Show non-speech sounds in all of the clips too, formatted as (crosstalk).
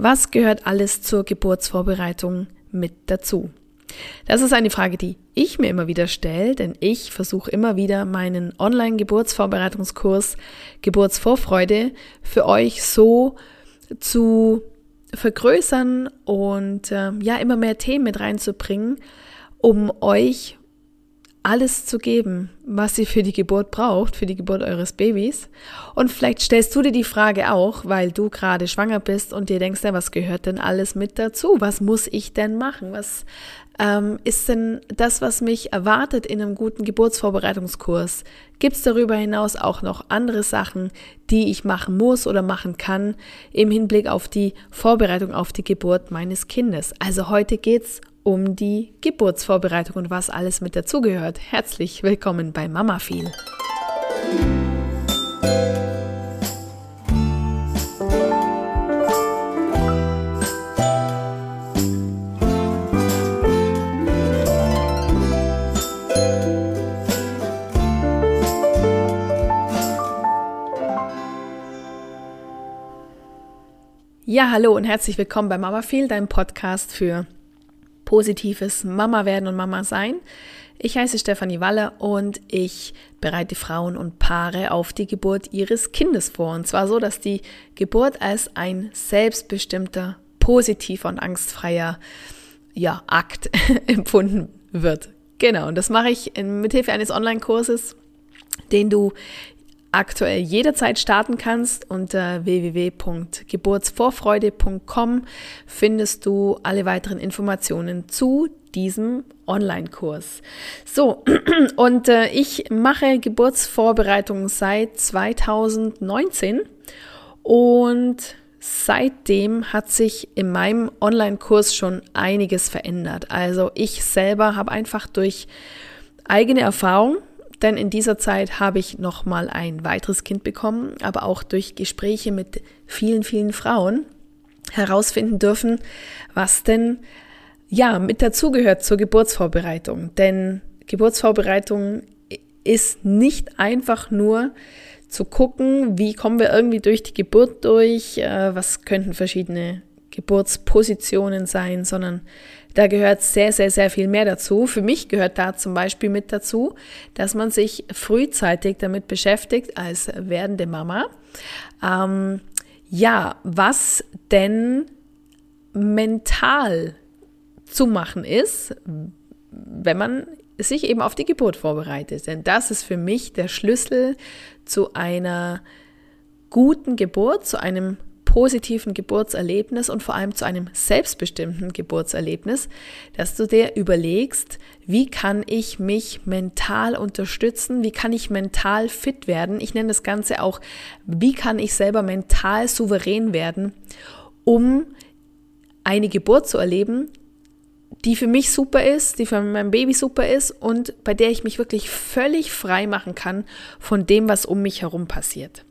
Was gehört alles zur Geburtsvorbereitung mit dazu? Das ist eine Frage, die ich mir immer wieder stelle, denn ich versuche immer wieder meinen Online-Geburtsvorbereitungskurs Geburtsvorfreude für euch so zu vergrößern und äh, ja immer mehr Themen mit reinzubringen, um euch alles zu geben, was ihr für die Geburt braucht, für die Geburt eures Babys. Und vielleicht stellst du dir die Frage auch, weil du gerade schwanger bist und dir denkst, ja, was gehört denn alles mit dazu? Was muss ich denn machen? Was ähm, ist denn das, was mich erwartet in einem guten Geburtsvorbereitungskurs? Gibt es darüber hinaus auch noch andere Sachen, die ich machen muss oder machen kann im Hinblick auf die Vorbereitung auf die Geburt meines Kindes? Also heute geht's um die Geburtsvorbereitung und was alles mit dazugehört. Herzlich willkommen bei Mama viel. Ja, hallo und herzlich willkommen bei Mama Feel, deinem Podcast für positives Mama werden und Mama sein. Ich heiße Stefanie Walle und ich bereite Frauen und Paare auf die Geburt ihres Kindes vor. Und zwar so, dass die Geburt als ein selbstbestimmter, positiver und angstfreier ja, Akt (laughs) empfunden wird. Genau, und das mache ich mit Hilfe eines Online-Kurses, den du aktuell jederzeit starten kannst. Unter www.geburtsvorfreude.com findest du alle weiteren Informationen zu diesem Online-Kurs. So, (clears throat) und äh, ich mache Geburtsvorbereitung seit 2019 und seitdem hat sich in meinem Online-Kurs schon einiges verändert. Also ich selber habe einfach durch eigene Erfahrung denn in dieser Zeit habe ich noch mal ein weiteres Kind bekommen, aber auch durch Gespräche mit vielen, vielen Frauen herausfinden dürfen, was denn ja mit dazugehört zur Geburtsvorbereitung. Denn Geburtsvorbereitung ist nicht einfach nur zu gucken, wie kommen wir irgendwie durch die Geburt durch, äh, was könnten verschiedene Geburtspositionen sein, sondern da gehört sehr, sehr, sehr viel mehr dazu. Für mich gehört da zum Beispiel mit dazu, dass man sich frühzeitig damit beschäftigt als werdende Mama. Ähm, ja, was denn mental zu machen ist, wenn man sich eben auf die Geburt vorbereitet. Denn das ist für mich der Schlüssel zu einer guten Geburt, zu einem positiven Geburtserlebnis und vor allem zu einem selbstbestimmten Geburtserlebnis, dass du dir überlegst, wie kann ich mich mental unterstützen, wie kann ich mental fit werden. Ich nenne das Ganze auch, wie kann ich selber mental souverän werden, um eine Geburt zu erleben, die für mich super ist, die für mein Baby super ist und bei der ich mich wirklich völlig frei machen kann von dem, was um mich herum passiert.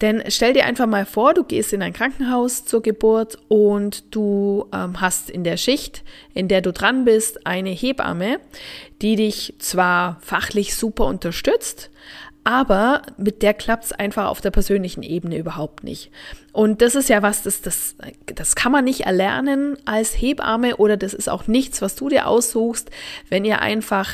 Denn stell dir einfach mal vor, du gehst in ein Krankenhaus zur Geburt und du ähm, hast in der Schicht, in der du dran bist, eine Hebamme, die dich zwar fachlich super unterstützt, aber mit der klappt es einfach auf der persönlichen Ebene überhaupt nicht. Und das ist ja was, das, das, das kann man nicht erlernen als Hebamme oder das ist auch nichts, was du dir aussuchst, wenn ihr einfach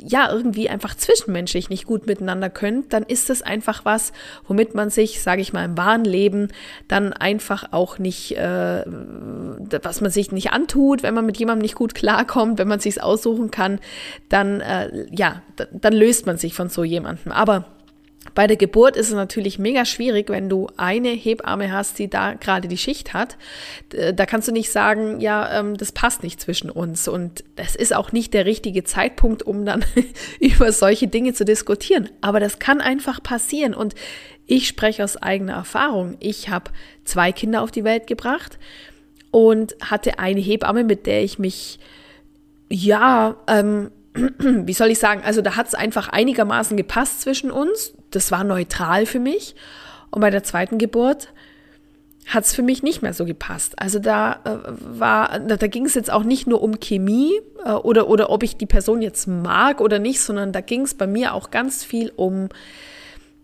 ja irgendwie einfach zwischenmenschlich nicht gut miteinander könnt, dann ist es einfach was, womit man sich, sage ich mal, im wahren Leben dann einfach auch nicht, äh, was man sich nicht antut, wenn man mit jemandem nicht gut klarkommt, wenn man sich's aussuchen kann, dann äh, ja, dann löst man sich von so jemandem. Aber bei der Geburt ist es natürlich mega schwierig, wenn du eine Hebamme hast, die da gerade die Schicht hat. Da kannst du nicht sagen, ja, ähm, das passt nicht zwischen uns. Und das ist auch nicht der richtige Zeitpunkt, um dann (laughs) über solche Dinge zu diskutieren. Aber das kann einfach passieren. Und ich spreche aus eigener Erfahrung. Ich habe zwei Kinder auf die Welt gebracht und hatte eine Hebamme, mit der ich mich ja ähm, (clears throat) wie soll ich sagen, also da hat es einfach einigermaßen gepasst zwischen uns. Das war neutral für mich. Und bei der zweiten Geburt hat es für mich nicht mehr so gepasst. Also da äh, war, da, da ging es jetzt auch nicht nur um Chemie äh, oder, oder ob ich die Person jetzt mag oder nicht, sondern da ging es bei mir auch ganz viel um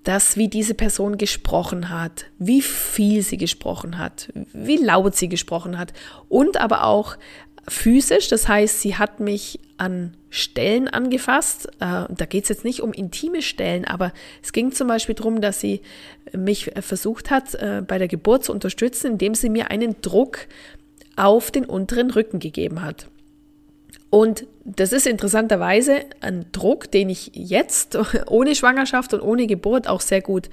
dass wie diese Person gesprochen hat, wie viel sie gesprochen hat, wie laut sie gesprochen hat und aber auch physisch, das heißt, sie hat mich an Stellen angefasst. Äh, da geht es jetzt nicht um intime Stellen, aber es ging zum Beispiel darum, dass sie mich versucht hat, äh, bei der Geburt zu unterstützen, indem sie mir einen Druck auf den unteren Rücken gegeben hat. Und das ist interessanterweise ein Druck, den ich jetzt (laughs) ohne Schwangerschaft und ohne Geburt auch sehr gut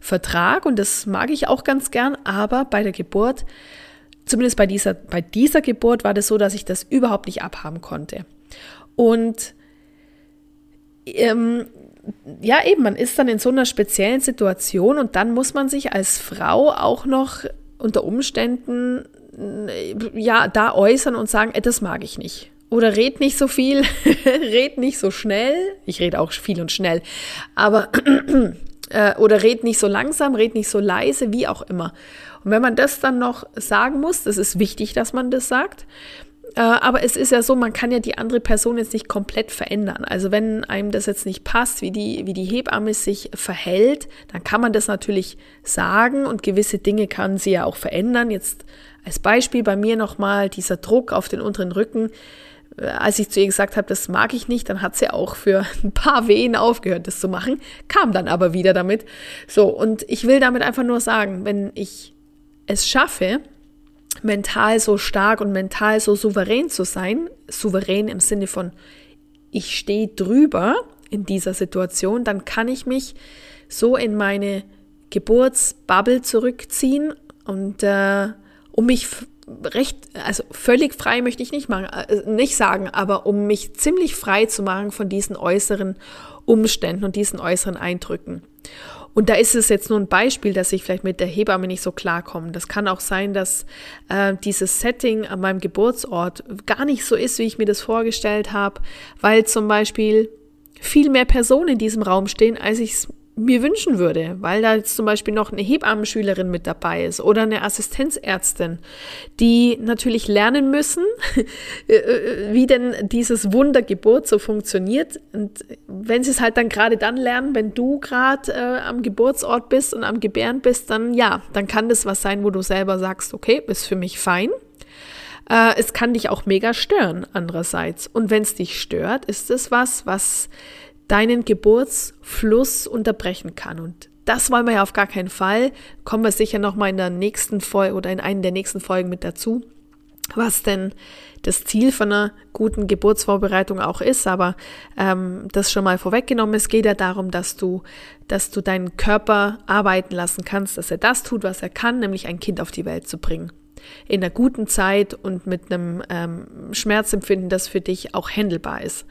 vertrage. Und das mag ich auch ganz gern. Aber bei der Geburt, zumindest bei dieser, bei dieser Geburt, war das so, dass ich das überhaupt nicht abhaben konnte. Und ähm, ja, eben, man ist dann in so einer speziellen Situation und dann muss man sich als Frau auch noch unter Umständen ja da äußern und sagen, das mag ich nicht oder red nicht so viel, (laughs) red nicht so schnell. Ich rede auch viel und schnell, aber äh, oder red nicht so langsam, red nicht so leise, wie auch immer. Und wenn man das dann noch sagen muss, das ist wichtig, dass man das sagt. Äh, aber es ist ja so, man kann ja die andere Person jetzt nicht komplett verändern. Also wenn einem das jetzt nicht passt, wie die, wie die Hebamme sich verhält, dann kann man das natürlich sagen und gewisse Dinge kann sie ja auch verändern. Jetzt als Beispiel bei mir nochmal dieser Druck auf den unteren Rücken als ich zu ihr gesagt habe, das mag ich nicht, dann hat sie auch für (laughs) ein paar Wehen aufgehört, das zu machen, kam dann aber wieder damit. So, und ich will damit einfach nur sagen, wenn ich es schaffe, mental so stark und mental so souverän zu sein, souverän im Sinne von, ich stehe drüber in dieser Situation, dann kann ich mich so in meine Geburtsbubble zurückziehen und äh, um mich recht, also völlig frei möchte ich nicht machen, äh, nicht sagen, aber um mich ziemlich frei zu machen von diesen äußeren Umständen und diesen äußeren Eindrücken. Und da ist es jetzt nur ein Beispiel, dass ich vielleicht mit der Hebamme nicht so klarkomme. Das kann auch sein, dass äh, dieses Setting an meinem Geburtsort gar nicht so ist, wie ich mir das vorgestellt habe, weil zum Beispiel viel mehr Personen in diesem Raum stehen, als ich es mir wünschen würde, weil da jetzt zum Beispiel noch eine Hebammenschülerin mit dabei ist oder eine Assistenzärztin, die natürlich lernen müssen, (laughs) äh, äh, wie denn dieses Wundergeburt so funktioniert. Und wenn sie es halt dann gerade dann lernen, wenn du gerade äh, am Geburtsort bist und am Gebären bist, dann ja, dann kann das was sein, wo du selber sagst, okay, ist für mich fein. Äh, es kann dich auch mega stören, andererseits. Und wenn es dich stört, ist es was, was deinen Geburtsfluss unterbrechen kann. Und das wollen wir ja auf gar keinen Fall. Kommen wir sicher nochmal in der nächsten Folge oder in einer der nächsten Folgen mit dazu, was denn das Ziel von einer guten Geburtsvorbereitung auch ist. Aber ähm, das schon mal vorweggenommen. Es geht ja darum, dass du, dass du deinen Körper arbeiten lassen kannst, dass er das tut, was er kann, nämlich ein Kind auf die Welt zu bringen. In einer guten Zeit und mit einem ähm, Schmerzempfinden, das für dich auch händelbar ist.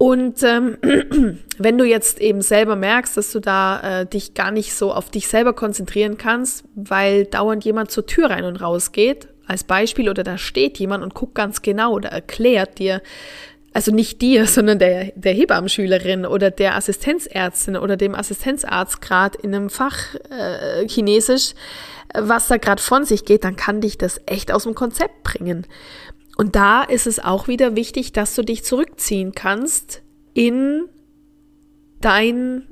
Und ähm, (clears throat) wenn du jetzt eben selber merkst, dass du da äh, dich gar nicht so auf dich selber konzentrieren kannst, weil dauernd jemand zur Tür rein und raus geht, als Beispiel, oder da steht jemand und guckt ganz genau oder erklärt dir, also nicht dir, (laughs) sondern der, der Hebammenschülerin oder der Assistenzärztin oder dem Assistenzarzt gerade in einem Fach äh, Chinesisch, was da gerade von sich geht, dann kann dich das echt aus dem Konzept bringen. Und da ist es auch wieder wichtig, dass du dich zurückziehen kannst in dein,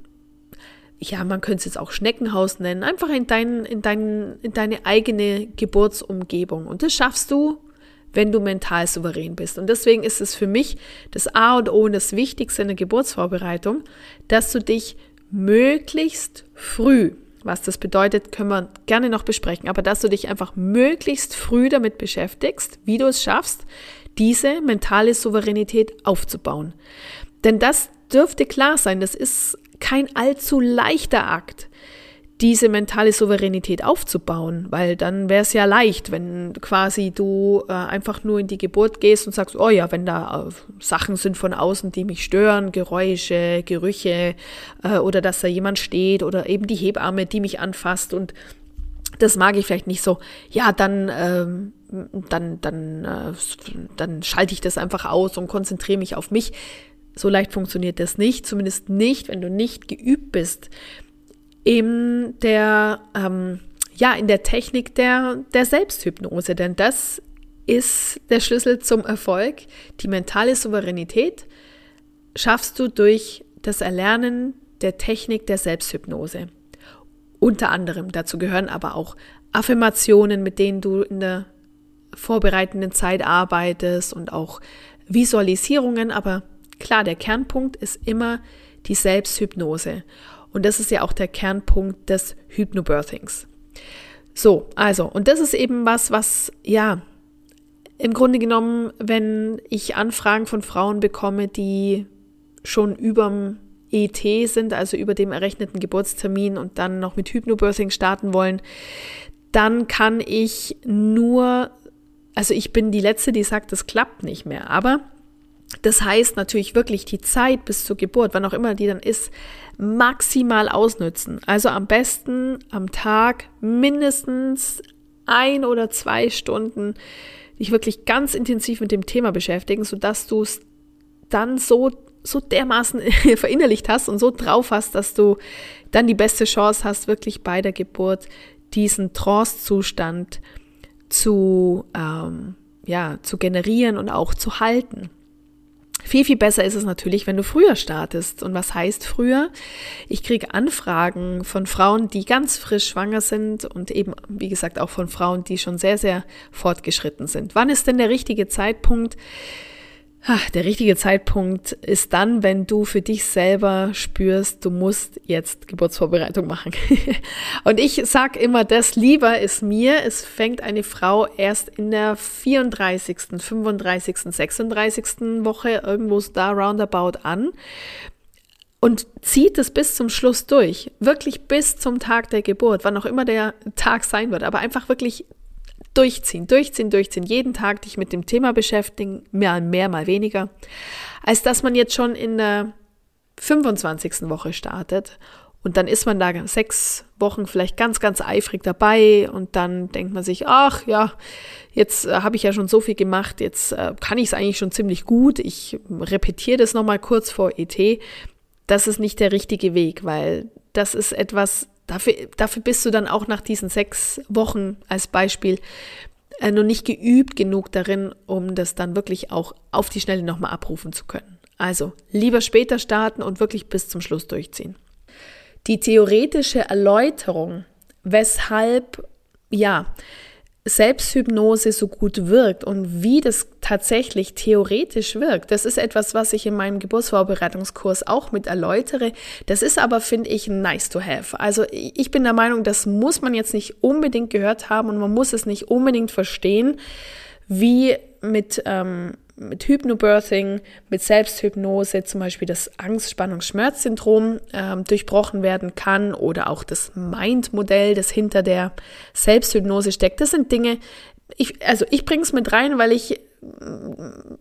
ja, man könnte es jetzt auch Schneckenhaus nennen, einfach in, dein, in, dein, in deine eigene Geburtsumgebung. Und das schaffst du, wenn du mental souverän bist. Und deswegen ist es für mich das A und O und das Wichtigste in der Geburtsvorbereitung, dass du dich möglichst früh was das bedeutet, können wir gerne noch besprechen. Aber dass du dich einfach möglichst früh damit beschäftigst, wie du es schaffst, diese mentale Souveränität aufzubauen. Denn das dürfte klar sein, das ist kein allzu leichter Akt diese mentale Souveränität aufzubauen, weil dann wäre es ja leicht, wenn quasi du äh, einfach nur in die Geburt gehst und sagst, oh ja, wenn da äh, Sachen sind von außen, die mich stören, Geräusche, Gerüche äh, oder dass da jemand steht oder eben die Hebamme, die mich anfasst und das mag ich vielleicht nicht so, ja, dann, ähm, dann, dann, äh, dann schalte ich das einfach aus und konzentriere mich auf mich. So leicht funktioniert das nicht, zumindest nicht, wenn du nicht geübt bist in der, ähm, ja, in der Technik der, der Selbsthypnose, denn das ist der Schlüssel zum Erfolg. Die mentale Souveränität schaffst du durch das Erlernen der Technik der Selbsthypnose. Unter anderem dazu gehören aber auch Affirmationen, mit denen du in der vorbereitenden Zeit arbeitest und auch Visualisierungen, aber klar, der Kernpunkt ist immer die Selbsthypnose. Und das ist ja auch der Kernpunkt des Hypnobirthings. So, also, und das ist eben was, was, ja, im Grunde genommen, wenn ich Anfragen von Frauen bekomme, die schon überm ET sind, also über dem errechneten Geburtstermin und dann noch mit Hypnobirthing starten wollen, dann kann ich nur, also ich bin die Letzte, die sagt, das klappt nicht mehr. Aber das heißt natürlich wirklich die Zeit bis zur Geburt, wann auch immer die dann ist, maximal ausnützen. Also am besten am Tag mindestens ein oder zwei Stunden dich wirklich ganz intensiv mit dem Thema beschäftigen, sodass du es dann so, so dermaßen (laughs) verinnerlicht hast und so drauf hast, dass du dann die beste Chance hast, wirklich bei der Geburt diesen Trance-Zustand zu, ähm, ja, zu generieren und auch zu halten. Viel, viel besser ist es natürlich, wenn du früher startest. Und was heißt früher? Ich kriege Anfragen von Frauen, die ganz frisch schwanger sind und eben, wie gesagt, auch von Frauen, die schon sehr, sehr fortgeschritten sind. Wann ist denn der richtige Zeitpunkt? Der richtige Zeitpunkt ist dann, wenn du für dich selber spürst, du musst jetzt Geburtsvorbereitung machen. (laughs) Und ich sag immer, das lieber ist mir, es fängt eine Frau erst in der 34., 35., 36. Woche irgendwo da roundabout an und zieht es bis zum Schluss durch. Wirklich bis zum Tag der Geburt, wann auch immer der Tag sein wird, aber einfach wirklich durchziehen, durchziehen, durchziehen, jeden Tag dich mit dem Thema beschäftigen, mehr, mehr, mal weniger, als dass man jetzt schon in der 25. Woche startet und dann ist man da sechs Wochen vielleicht ganz, ganz eifrig dabei und dann denkt man sich, ach ja, jetzt äh, habe ich ja schon so viel gemacht, jetzt äh, kann ich es eigentlich schon ziemlich gut. Ich repetiere das nochmal kurz vor ET. Das ist nicht der richtige Weg, weil das ist etwas, Dafür, dafür bist du dann auch nach diesen sechs Wochen als Beispiel äh, noch nicht geübt genug darin, um das dann wirklich auch auf die Schnelle nochmal abrufen zu können. Also lieber später starten und wirklich bis zum Schluss durchziehen. Die theoretische Erläuterung, weshalb, ja, Selbsthypnose so gut wirkt und wie das tatsächlich theoretisch wirkt. Das ist etwas, was ich in meinem Geburtsvorbereitungskurs auch mit erläutere. Das ist aber, finde ich, nice to have. Also ich bin der Meinung, das muss man jetzt nicht unbedingt gehört haben und man muss es nicht unbedingt verstehen, wie mit ähm, mit Hypnobirthing, mit Selbsthypnose zum Beispiel das Angst-Spannungs-Schmerz-Syndrom ähm, durchbrochen werden kann oder auch das Mind-Modell, das hinter der Selbsthypnose steckt. Das sind Dinge, ich, also ich bringe es mit rein, weil ich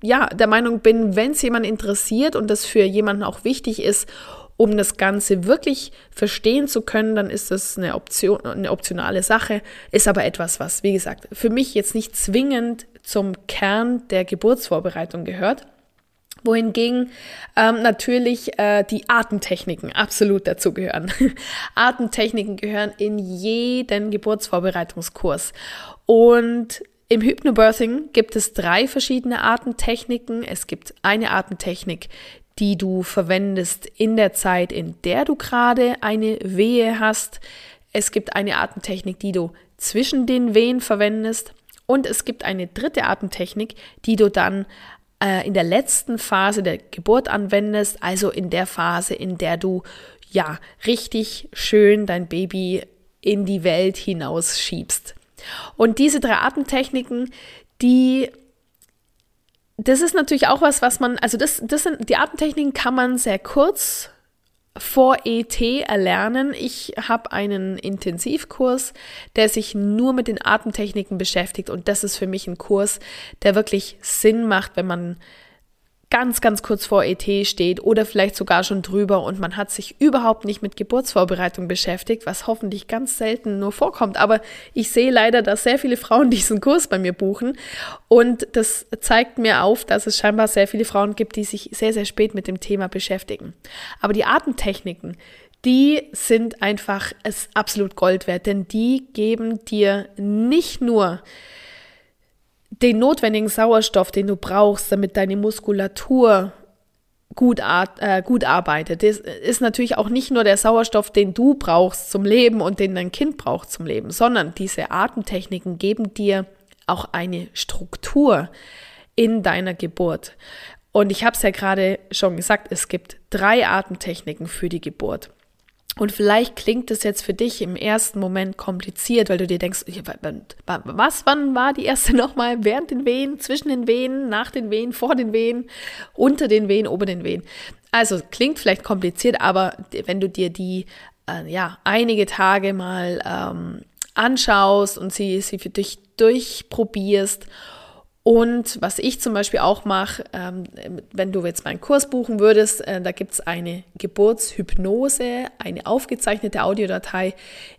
ja der Meinung bin, wenn es jemand interessiert und das für jemanden auch wichtig ist, um das Ganze wirklich verstehen zu können, dann ist das eine Option, eine optionale Sache, ist aber etwas, was, wie gesagt, für mich jetzt nicht zwingend zum Kern der Geburtsvorbereitung gehört wohingegen ähm, natürlich äh, die Atemtechniken absolut dazu gehören. (laughs) Atemtechniken gehören in jeden Geburtsvorbereitungskurs. Und im Hypnobirthing gibt es drei verschiedene Atemtechniken. Es gibt eine Atemtechnik, die du verwendest in der Zeit, in der du gerade eine Wehe hast. Es gibt eine Atemtechnik, die du zwischen den Wehen verwendest. Und es gibt eine dritte Atemtechnik, die du dann äh, in der letzten Phase der Geburt anwendest, also in der Phase, in der du ja richtig schön dein Baby in die Welt hinaus schiebst. Und diese drei Atemtechniken, die das ist natürlich auch was, was man, also das, das sind, die Atemtechniken kann man sehr kurz vor ET erlernen. Ich habe einen Intensivkurs, der sich nur mit den Atemtechniken beschäftigt und das ist für mich ein Kurs, der wirklich Sinn macht, wenn man ganz, ganz kurz vor ET steht oder vielleicht sogar schon drüber und man hat sich überhaupt nicht mit Geburtsvorbereitung beschäftigt, was hoffentlich ganz selten nur vorkommt. Aber ich sehe leider, dass sehr viele Frauen (laughs) diesen Kurs bei mir buchen und das zeigt mir auf, dass es scheinbar sehr viele Frauen gibt, die sich sehr, sehr spät mit dem Thema beschäftigen. Aber die Atemtechniken, die sind einfach es absolut Gold wert, denn die geben dir nicht nur den notwendigen Sauerstoff, den du brauchst, damit deine Muskulatur gut, äh, gut arbeitet. Das ist natürlich auch nicht nur der Sauerstoff, den du brauchst zum Leben und den dein Kind braucht zum Leben, sondern diese Atemtechniken geben dir auch eine Struktur in deiner Geburt. Und ich habe es ja gerade schon gesagt, es gibt drei Atemtechniken für die Geburt. Und vielleicht klingt es jetzt für dich im ersten Moment kompliziert, weil du dir denkst, was, wann war die erste (laughs) nochmal? Während den Wehen, zwischen den Wehen, nach den Wehen, vor den Wehen, unter den Wehen, ober den Wehen. Also klingt vielleicht kompliziert, aber wenn du dir die äh, ja einige Tage mal ähm, anschaust und sie, sie für dich durchprobierst und was ich zum Beispiel auch mache, ähm, wenn du jetzt meinen Kurs buchen würdest, äh, da gibt es eine Geburtshypnose, eine aufgezeichnete Audiodatei.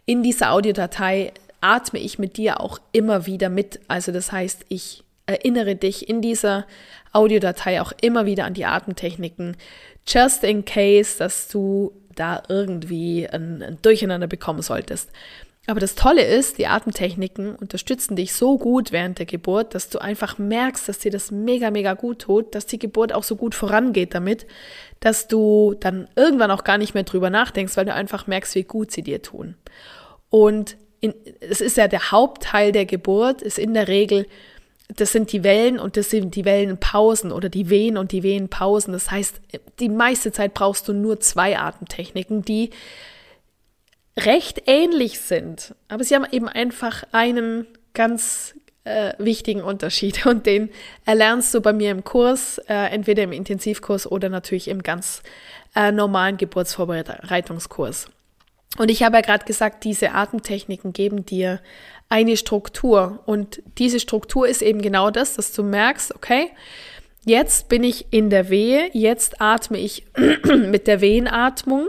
In dieser Audiodatei atme ich mit dir auch immer wieder mit. Also das heißt, ich erinnere dich in dieser Audiodatei auch immer wieder an die Atemtechniken, just in case, dass du da irgendwie ein, ein Durcheinander bekommen solltest. Aber das Tolle ist, die Atemtechniken unterstützen dich so gut während der Geburt, dass du einfach merkst, dass dir das mega, mega gut tut, dass die Geburt auch so gut vorangeht damit, dass du dann irgendwann auch gar nicht mehr drüber nachdenkst, weil du einfach merkst, wie gut sie dir tun. Und in, es ist ja der Hauptteil der Geburt, ist in der Regel, das sind die Wellen und das sind die Wellenpausen oder die Wehen und die Wehenpausen. Das heißt, die meiste Zeit brauchst du nur zwei Atemtechniken, die recht ähnlich sind, aber sie haben eben einfach einen ganz äh, wichtigen Unterschied (laughs) und den erlernst du bei mir im Kurs, äh, entweder im Intensivkurs oder natürlich im ganz äh, normalen Geburtsvorbereitungskurs. Und ich habe ja gerade gesagt, diese Atemtechniken geben dir eine Struktur. Und diese Struktur ist eben genau das, dass du merkst, okay, jetzt bin ich in der Wehe, jetzt atme ich (clears throat) mit der Wehenatmung.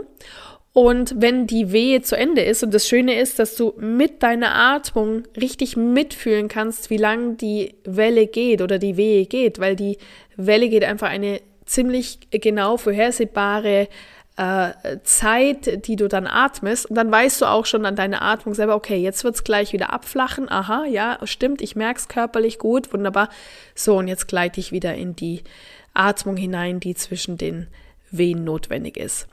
Und wenn die Wehe zu Ende ist, und das Schöne ist, dass du mit deiner Atmung richtig mitfühlen kannst, wie lang die Welle geht oder die Wehe geht, weil die Welle geht einfach eine ziemlich genau vorhersehbare äh, Zeit, die du dann atmest. Und dann weißt du auch schon an deiner Atmung selber, okay, jetzt wird es gleich wieder abflachen. Aha, ja, stimmt, ich merke es körperlich gut, wunderbar. So, und jetzt gleite ich wieder in die Atmung hinein, die zwischen den Wehen notwendig ist.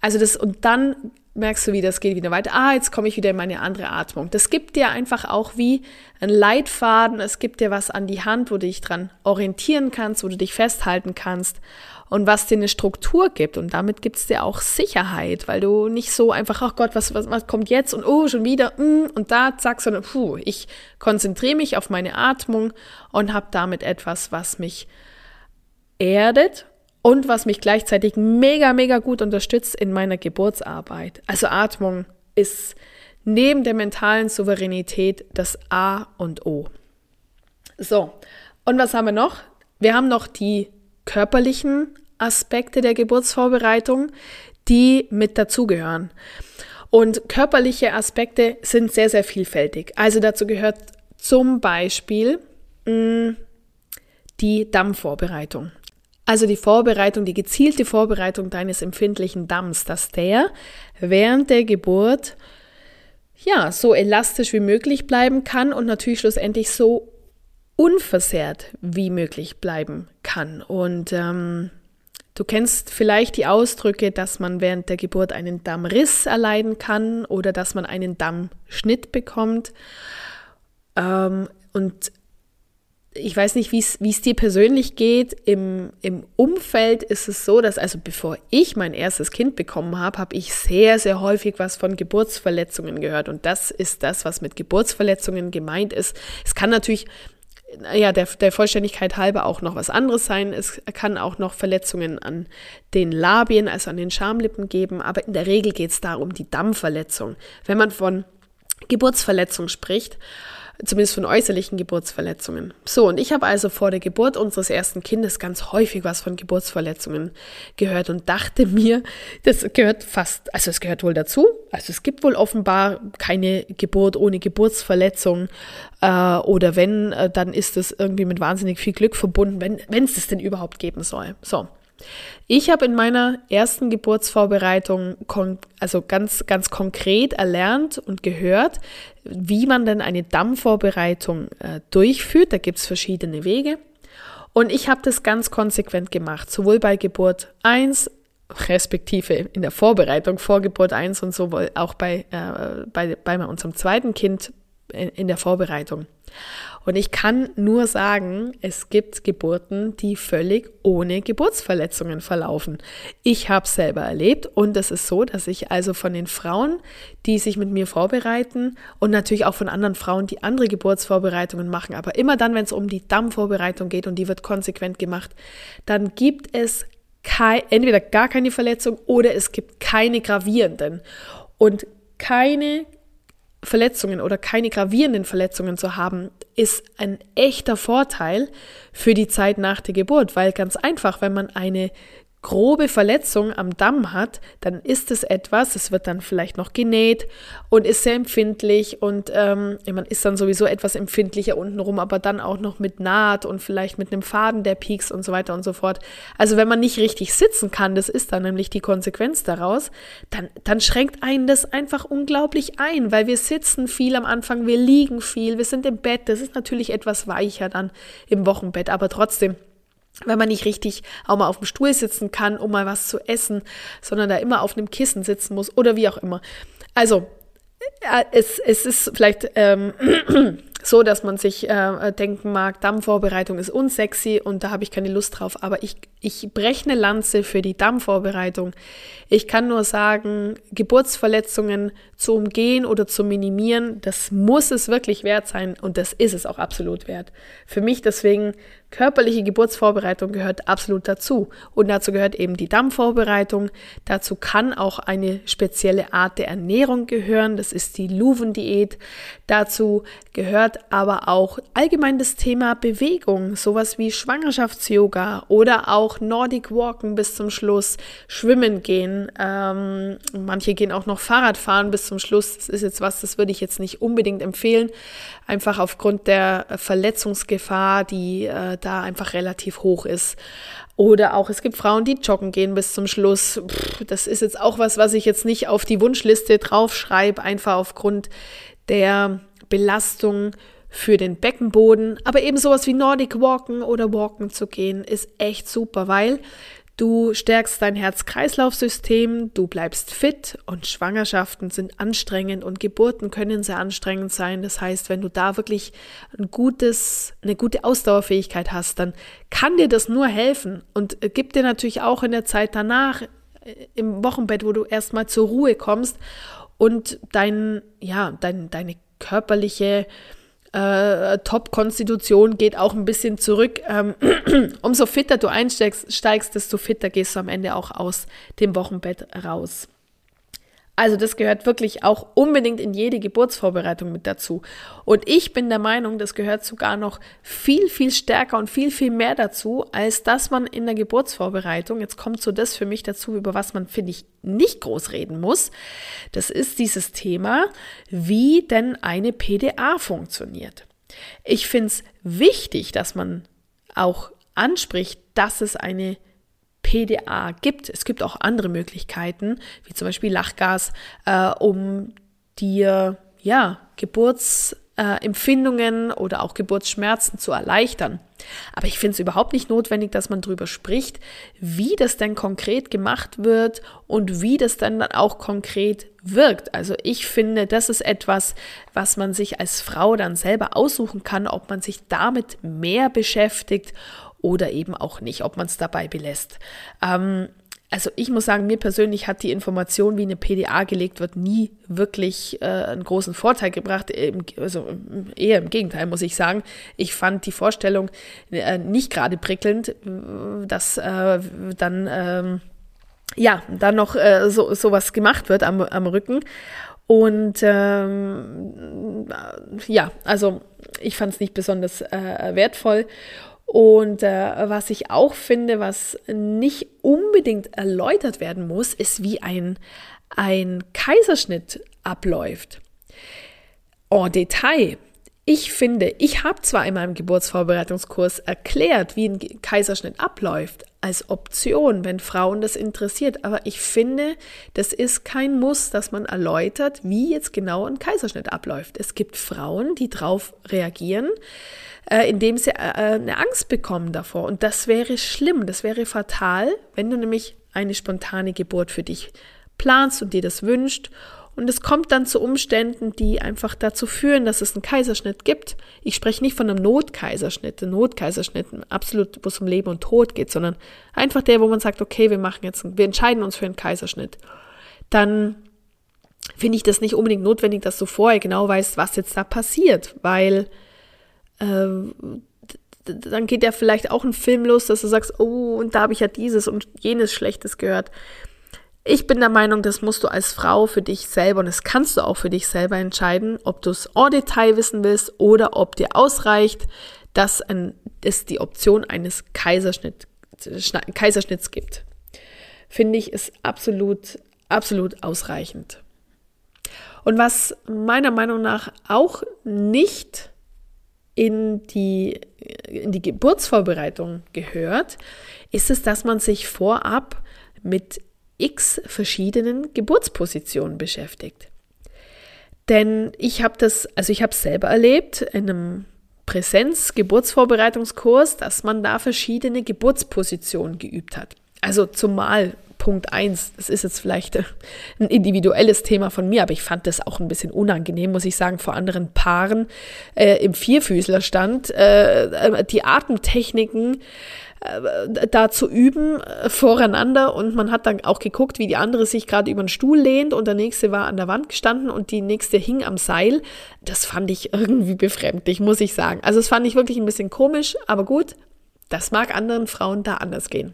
Also das, und dann merkst du, wie das geht wieder weiter. Ah, jetzt komme ich wieder in meine andere Atmung. Das gibt dir einfach auch wie ein Leitfaden. Es gibt dir was an die Hand, wo du dich dran orientieren kannst, wo du dich festhalten kannst und was dir eine Struktur gibt. Und damit gibt es dir auch Sicherheit, weil du nicht so einfach, ach Gott, was, was, was kommt jetzt und oh, schon wieder mm, und da, zack, sondern puh, ich konzentriere mich auf meine Atmung und habe damit etwas, was mich erdet und was mich gleichzeitig mega, mega gut unterstützt in meiner Geburtsarbeit. Also Atmung ist neben der mentalen Souveränität das A und O. So, und was haben wir noch? Wir haben noch die körperlichen Aspekte der Geburtsvorbereitung, die mit dazugehören. Und körperliche Aspekte sind sehr, sehr vielfältig. Also dazu gehört zum Beispiel mh, mm, die Dammvorbereitung. Also die Vorbereitung, die gezielte Vorbereitung deines empfindlichen Damms, dass der während der Geburt ja so elastisch wie möglich bleiben kann und natürlich schlussendlich so unversehrt wie möglich bleiben kann. Und ähm, du kennst vielleicht die Ausdrücke, dass man während der Geburt einen Dammriss erleiden kann oder dass man einen Dammschnitt bekommt. Ähm, und ich weiß nicht, wie es dir persönlich geht. Im, Im Umfeld ist es so, dass also bevor ich mein erstes Kind bekommen habe, habe ich sehr, sehr häufig was von Geburtsverletzungen gehört. Und das ist das, was mit Geburtsverletzungen gemeint ist. Es kann natürlich, ja, der, der Vollständigkeit halber auch noch was anderes sein. Es kann auch noch Verletzungen an den Labien, also an den Schamlippen geben. Aber in der Regel geht es darum, die Dammverletzung. Wenn man von Geburtsverletzung spricht, zumindest von äußerlichen Geburtsverletzungen. So, und ich habe also vor der Geburt unseres ersten Kindes ganz häufig was von Geburtsverletzungen gehört und dachte mir, das gehört fast, also es gehört wohl dazu. Also es gibt wohl offenbar keine Geburt ohne Geburtsverletzung äh, oder wenn, äh, dann ist es irgendwie mit wahnsinnig viel Glück verbunden, wenn es das denn überhaupt geben soll. So, ich habe in meiner ersten Geburtsvorbereitung also ganz, ganz konkret erlernt und gehört, wie man denn eine Dammvorbereitung äh, durchführt. Da gibt es verschiedene Wege. Und ich habe das ganz konsequent gemacht, sowohl bei Geburt 1 respektive in der Vorbereitung vor Geburt 1 und sowohl auch bei, äh, bei, bei unserem zweiten Kind in, der Vorbereitung. Und ich kann nur sagen, es gibt Geburten, die völlig ohne Geburtsverletzungen verlaufen. Ich habe es selber erlebt und es ist so, dass ich also von den Frauen, die sich mit mir vorbereiten und natürlich auch von anderen Frauen, die andere Geburtsvorbereitungen machen, aber immer dann, wenn es um die Dammvorbereitung geht und die wird konsequent gemacht, dann gibt es kein, entweder gar keine Verletzung oder es gibt keine gravierenden. Und keine Verletzungen oder keine gravierenden Verletzungen zu haben, ist ein echter Vorteil für die Zeit nach der Geburt, weil ganz einfach, wenn man eine grobe Verletzung am Damm hat, dann ist es etwas, es wird dann vielleicht noch genäht und ist sehr empfindlich und ähm, man ist dann sowieso etwas empfindlicher untenrum, aber dann auch noch mit Naht und vielleicht mit einem Faden, der piekst und so weiter und so fort. Also wenn man nicht richtig sitzen kann, das ist dann nämlich die Konsequenz daraus, dann, dann schränkt einen das einfach unglaublich ein, weil wir sitzen viel am Anfang, wir liegen viel, wir sind im Bett, das ist natürlich etwas weicher dann im Wochenbett, aber trotzdem wenn man nicht richtig auch mal auf dem Stuhl sitzen kann, um mal was zu essen, sondern da immer auf einem Kissen sitzen muss oder wie auch immer. Also, äh, es, es ist vielleicht ähm, (clears throat) so, dass man sich äh, denken mag, Dammvorbereitung ist unsexy und da habe ich keine Lust drauf. Aber ich, ich breche eine Lanze für die Dammvorbereitung. Ich kann nur sagen, Geburtsverletzungen zu umgehen oder zu minimieren, das muss es wirklich wert sein und das ist es auch absolut wert. Für mich deswegen körperliche Geburtsvorbereitung gehört absolut dazu. Und dazu gehört eben die Dammvorbereitung. Dazu kann auch eine spezielle Art der Ernährung gehören. Das ist die Luven-Diät. Dazu gehört aber auch allgemein das Thema Bewegung, sowas wie Schwangerschafts-Yoga oder auch Nordic Walken bis zum Schluss, Schwimmen gehen. Ähm, manche gehen auch noch Fahrrad fahren bis zum Schluss. Das ist jetzt was, das würde ich jetzt nicht unbedingt empfehlen, einfach aufgrund der Verletzungsgefahr, die äh, da einfach relativ hoch ist. Oder auch, es gibt Frauen, die joggen gehen bis zum Schluss. Pff, das ist jetzt auch was, was ich jetzt nicht auf die Wunschliste draufschreibe, einfach aufgrund der Belastung für den Beckenboden. Aber eben sowas wie Nordic Walken oder Walken zu gehen, ist echt super, weil Du stärkst dein Herz-Kreislauf-System, du bleibst fit und Schwangerschaften sind anstrengend und Geburten können sehr anstrengend sein. Das heißt, wenn du da wirklich ein gutes, eine gute Ausdauerfähigkeit hast, dann kann dir das nur helfen und gibt dir natürlich auch in der Zeit danach äh, im Wochenbett, wo du erstmal zur Ruhe kommst und dein, ja, dein, deine körperliche äh, Top-Konstitution geht auch ein bisschen zurück. Ähm, (clears throat) umso fitter du einsteigst, steigst, desto fitter gehst du am Ende auch aus dem Wochenbett raus. Also das gehört wirklich auch unbedingt in jede Geburtsvorbereitung mit dazu. Und ich bin der Meinung, das gehört sogar noch viel, viel stärker und viel, viel mehr dazu, als dass man in der Geburtsvorbereitung, jetzt kommt so das für mich dazu, über was man, finde ich, nicht groß reden muss. Das ist dieses Thema, wie denn eine PDA funktioniert. Ich finde es wichtig, dass man auch anspricht, dass es eine PDA gibt. Es gibt auch andere Möglichkeiten, wie zum Beispiel Lachgas, äh, um dir ja Geburtsempfindungen äh, oder auch Geburtsschmerzen zu erleichtern. Aber ich finde es überhaupt nicht notwendig, dass man darüber spricht, wie das denn konkret gemacht wird und wie das dann auch konkret wirkt. Also ich finde, das ist etwas, was man sich als Frau dann selber aussuchen kann, ob man sich damit mehr beschäftigt oder eben auch nicht, ob man es dabei belässt. Ähm, also ich muss sagen, mir persönlich hat die Information, wie eine PDA gelegt wird, nie wirklich äh, einen großen Vorteil gebracht. Also eher im Gegenteil, muss ich sagen. Ich fand die Vorstellung äh, nicht gerade prickelnd, dass äh, dann ähm, ja dann noch äh, so sowas gemacht wird am, am Rücken. Und ähm, ja, also ich fand es nicht besonders äh, wertvoll. Und äh, was ich auch finde, was nicht unbedingt erläutert werden muss, ist, wie ein, ein Kaiserschnitt abläuft. En Detail. Ich finde, ich habe zwar in meinem Geburtsvorbereitungskurs erklärt, wie ein Kaiserschnitt abläuft, als Option, wenn Frauen das interessiert, aber ich finde, das ist kein Muss, dass man erläutert, wie jetzt genau ein Kaiserschnitt abläuft. Es gibt Frauen, die darauf reagieren, äh, indem sie äh, eine Angst bekommen davor. Und das wäre schlimm, das wäre fatal, wenn du nämlich eine spontane Geburt für dich planst und dir das wünscht und es kommt dann zu Umständen, die einfach dazu führen, dass es einen Kaiserschnitt gibt. Ich spreche nicht von einem Notkaiserschnitt, ein Notkaiserschnitt, absolut, wo es um Leben und Tod geht, sondern einfach der, wo man sagt, okay, wir machen jetzt, wir entscheiden uns für einen Kaiserschnitt. Dann finde ich das nicht unbedingt notwendig, dass du vorher genau weißt, was jetzt da passiert, weil äh, dann geht ja vielleicht auch ein Film los, dass du sagst, oh, und da habe ich ja dieses und jenes Schlechtes gehört. Ich bin der Meinung, das musst du als Frau für dich selber und das kannst du auch für dich selber entscheiden, ob du es en Detail wissen willst oder ob dir ausreicht, dass es die Option eines Kaiserschnitt, Kaiserschnitts gibt. Finde ich ist absolut, absolut ausreichend. Und was meiner Meinung nach auch nicht in die, in die Geburtsvorbereitung gehört, ist es, dass man sich vorab mit x verschiedenen Geburtspositionen beschäftigt. Denn ich habe das, also ich habe es selber erlebt in einem Präsenz-Geburtsvorbereitungskurs, dass man da verschiedene Geburtspositionen geübt hat. Also zumal Punkt 1, das ist jetzt vielleicht ein individuelles Thema von mir, aber ich fand das auch ein bisschen unangenehm, muss ich sagen, vor anderen Paaren äh, im Vierfüßlerstand. Äh, äh die Atemtechniken äh, da zu üben äh, voreinander und man hat dann auch geguckt, wie die andere sich gerade über den Stuhl lehnt und der nächste war an der Wand gestanden und die nächste hing am Seil. Das fand ich irgendwie befremdlich, muss ich sagen. Also das fand ich wirklich ein bisschen komisch, aber gut, das mag anderen Frauen da anders gehen.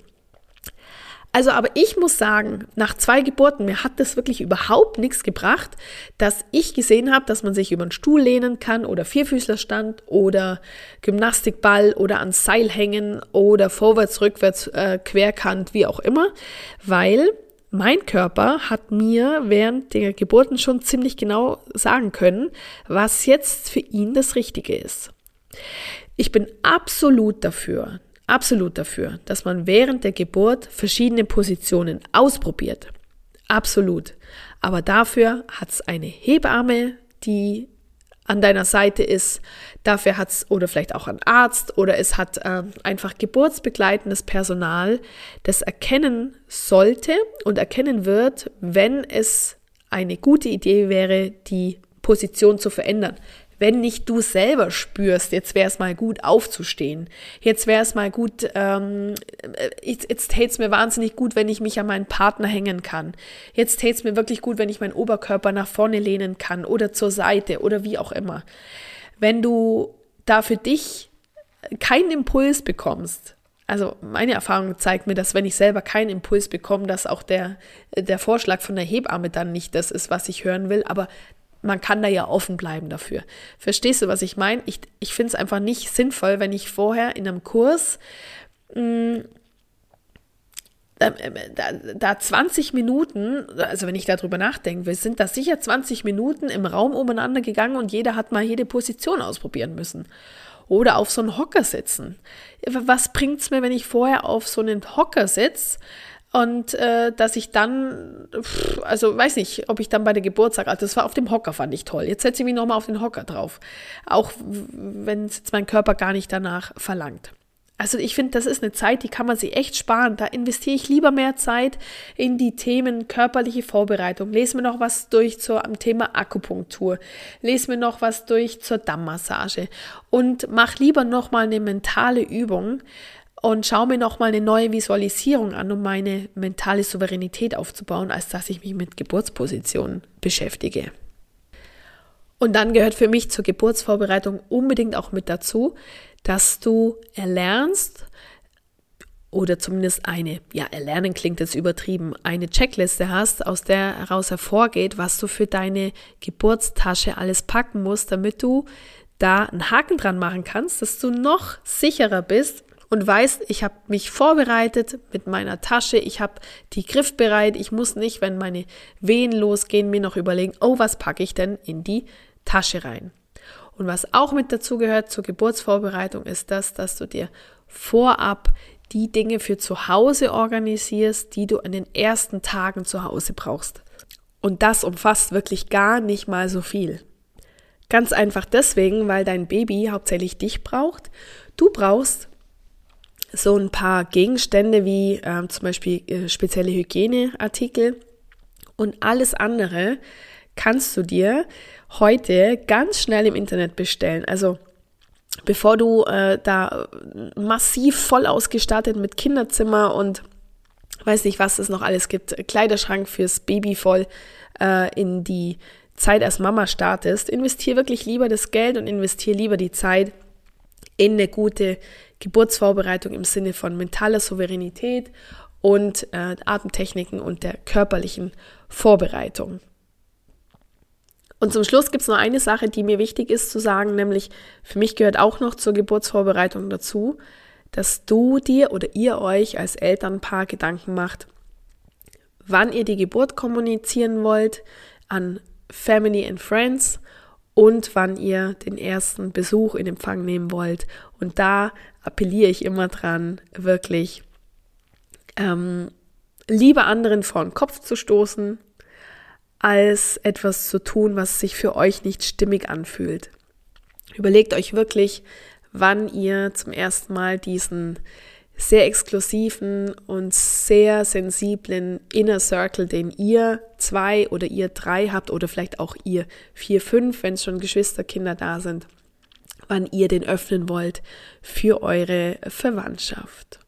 Also, aber ich muss sagen, nach zwei Geburten, mir hat das wirklich überhaupt nichts gebracht, dass ich gesehen habe, dass man sich über einen Stuhl lehnen kann oder Vierfüßlerstand oder Gymnastikball oder ans Seil hängen oder vorwärts, rückwärts, äh, querkant, wie auch immer, weil mein Körper hat mir während der Geburten schon ziemlich genau sagen können, was jetzt für ihn das Richtige ist. Ich bin absolut dafür, absolut dafür, dass man während der Geburt verschiedene Positionen ausprobiert. Absolut. Aber dafür hat es eine Hebamme, die an deiner Seite ist. Dafür hat es, oder vielleicht auch ein Arzt, oder es hat äh, einfach geburtsbegleitendes Personal, das erkennen sollte und erkennen wird, wenn es eine gute Idee wäre, die Position zu verändern wenn nicht du selber spürst, jetzt wäre es mal gut aufzustehen, jetzt wäre es mal gut, ähm, äh, jetzt, jetzt täte es mir wahnsinnig gut, wenn ich mich an meinen Partner hängen kann. Jetzt täte es mir wirklich gut, wenn ich meinen Oberkörper nach vorne lehnen kann oder zur Seite oder wie auch immer. Wenn du da für dich keinen Impuls bekommst, also meine Erfahrung zeigt mir, dass wenn ich selber keinen Impuls bekomme, dass auch der, der Vorschlag von der Hebamme dann nicht das ist, was ich hören will, aber man kann da ja offen bleiben dafür. Verstehst du, was ich meine? Ich, ich finde es einfach nicht sinnvoll, wenn ich vorher in einem Kurs mh, mm, da, da 20 Minuten, also wenn ich darüber nachdenke, wir sind da sicher 20 Minuten im Raum umeinander gegangen und jeder hat mal jede Position ausprobieren müssen. Oder auf so einen Hocker sitzen. Was bringt es mir, wenn ich vorher auf so einen Hocker sitze? Und äh, dass ich dann, pff, also weiß nicht, ob ich dann bei der Geburtstag, also das war auf dem Hocker, fand ich toll. Jetzt setze ich mich nochmal auf den Hocker drauf. Auch wenn es jetzt mein Körper gar nicht danach verlangt. Also ich finde, das ist eine Zeit, die kann man sich echt sparen. Da investiere ich lieber mehr Zeit in die Themen körperliche Vorbereitung. Lese mir noch was durch zur, am Thema Akupunktur. Lese mir noch was durch zur Dammmassage. Und mach lieber nochmal eine mentale Übung, und schaue mir nochmal eine neue Visualisierung an, um meine mentale Souveränität aufzubauen, als dass ich mich mit Geburtspositionen beschäftige. Und dann gehört für mich zur Geburtsvorbereitung unbedingt auch mit dazu, dass du erlernst oder zumindest eine, ja, erlernen klingt jetzt übertrieben, eine Checkliste hast, aus der heraus hervorgeht, was du für deine Geburtstasche alles packen musst, damit du da einen Haken dran machen kannst, dass du noch sicherer bist, und weißt, ich habe mich vorbereitet mit meiner Tasche, ich habe die griffbereit, ich muss nicht, wenn meine Wehen losgehen, mir noch überlegen, oh, was packe ich denn in die Tasche rein. Und was auch mit dazu gehört zur Geburtsvorbereitung ist das, dass du dir vorab die Dinge für zu Hause organisierst, die du an den ersten Tagen zu Hause brauchst. Und das umfasst wirklich gar nicht mal so viel. Ganz einfach deswegen, weil dein Baby hauptsächlich dich braucht. Du brauchst so ein paar Gegenstände wie äh, zum Beispiel äh, spezielle Hygieneartikel und alles andere kannst du dir heute ganz schnell im Internet bestellen. Also bevor du äh, da massiv voll ausgestattet mit Kinderzimmer und weiß nicht, was es noch alles gibt, Kleiderschrank fürs Baby voll äh, in die Zeit als Mama startest, investier wirklich lieber das Geld und investier lieber die Zeit in eine gute Geburtsvorbereitung im Sinne von mentaler Souveränität und äh, Atemtechniken und der körperlichen Vorbereitung. Und zum Schluss gibt es noch eine Sache, die mir wichtig ist zu sagen, nämlich für mich gehört auch noch zur Geburtsvorbereitung dazu, dass du dir oder ihr euch als Elternpaar Gedanken macht, wann ihr die Geburt kommunizieren wollt an Family and Friends und wann ihr den ersten Besuch in Empfang nehmen wollt. Und da appelliere ich immer dran, wirklich ähm, lieber anderen vor den Kopf zu stoßen, als etwas zu tun, was sich für euch nicht stimmig anfühlt. Überlegt euch wirklich, wann ihr zum ersten Mal diesen sehr exklusiven und sehr sensiblen Inner Circle, den ihr zwei oder ihr drei habt oder vielleicht auch ihr vier, fünf, wenn es schon Geschwisterkinder da sind, wann ihr den öffnen wollt für eure Verwandtschaft.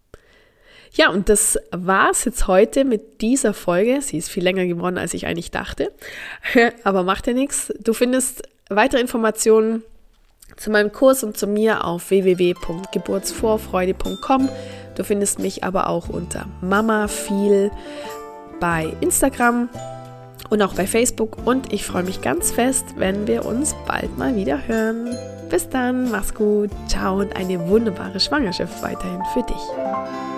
Ja, und das war's jetzt heute mit dieser Folge. Sie ist viel länger geworden, als ich eigentlich dachte. (laughs) Aber macht ja nichts. Du findest weitere Informationen zu meinem Kurs und zu mir auf www.geburtsvorfreude.com. Du findest mich aber auch unter Mama viel bei Instagram und auch bei Facebook. Und ich freue mich ganz fest, wenn wir uns bald mal wieder hören. Bis dann, mach's gut, ciao und eine wunderbare Schwangerschaft weiterhin für dich.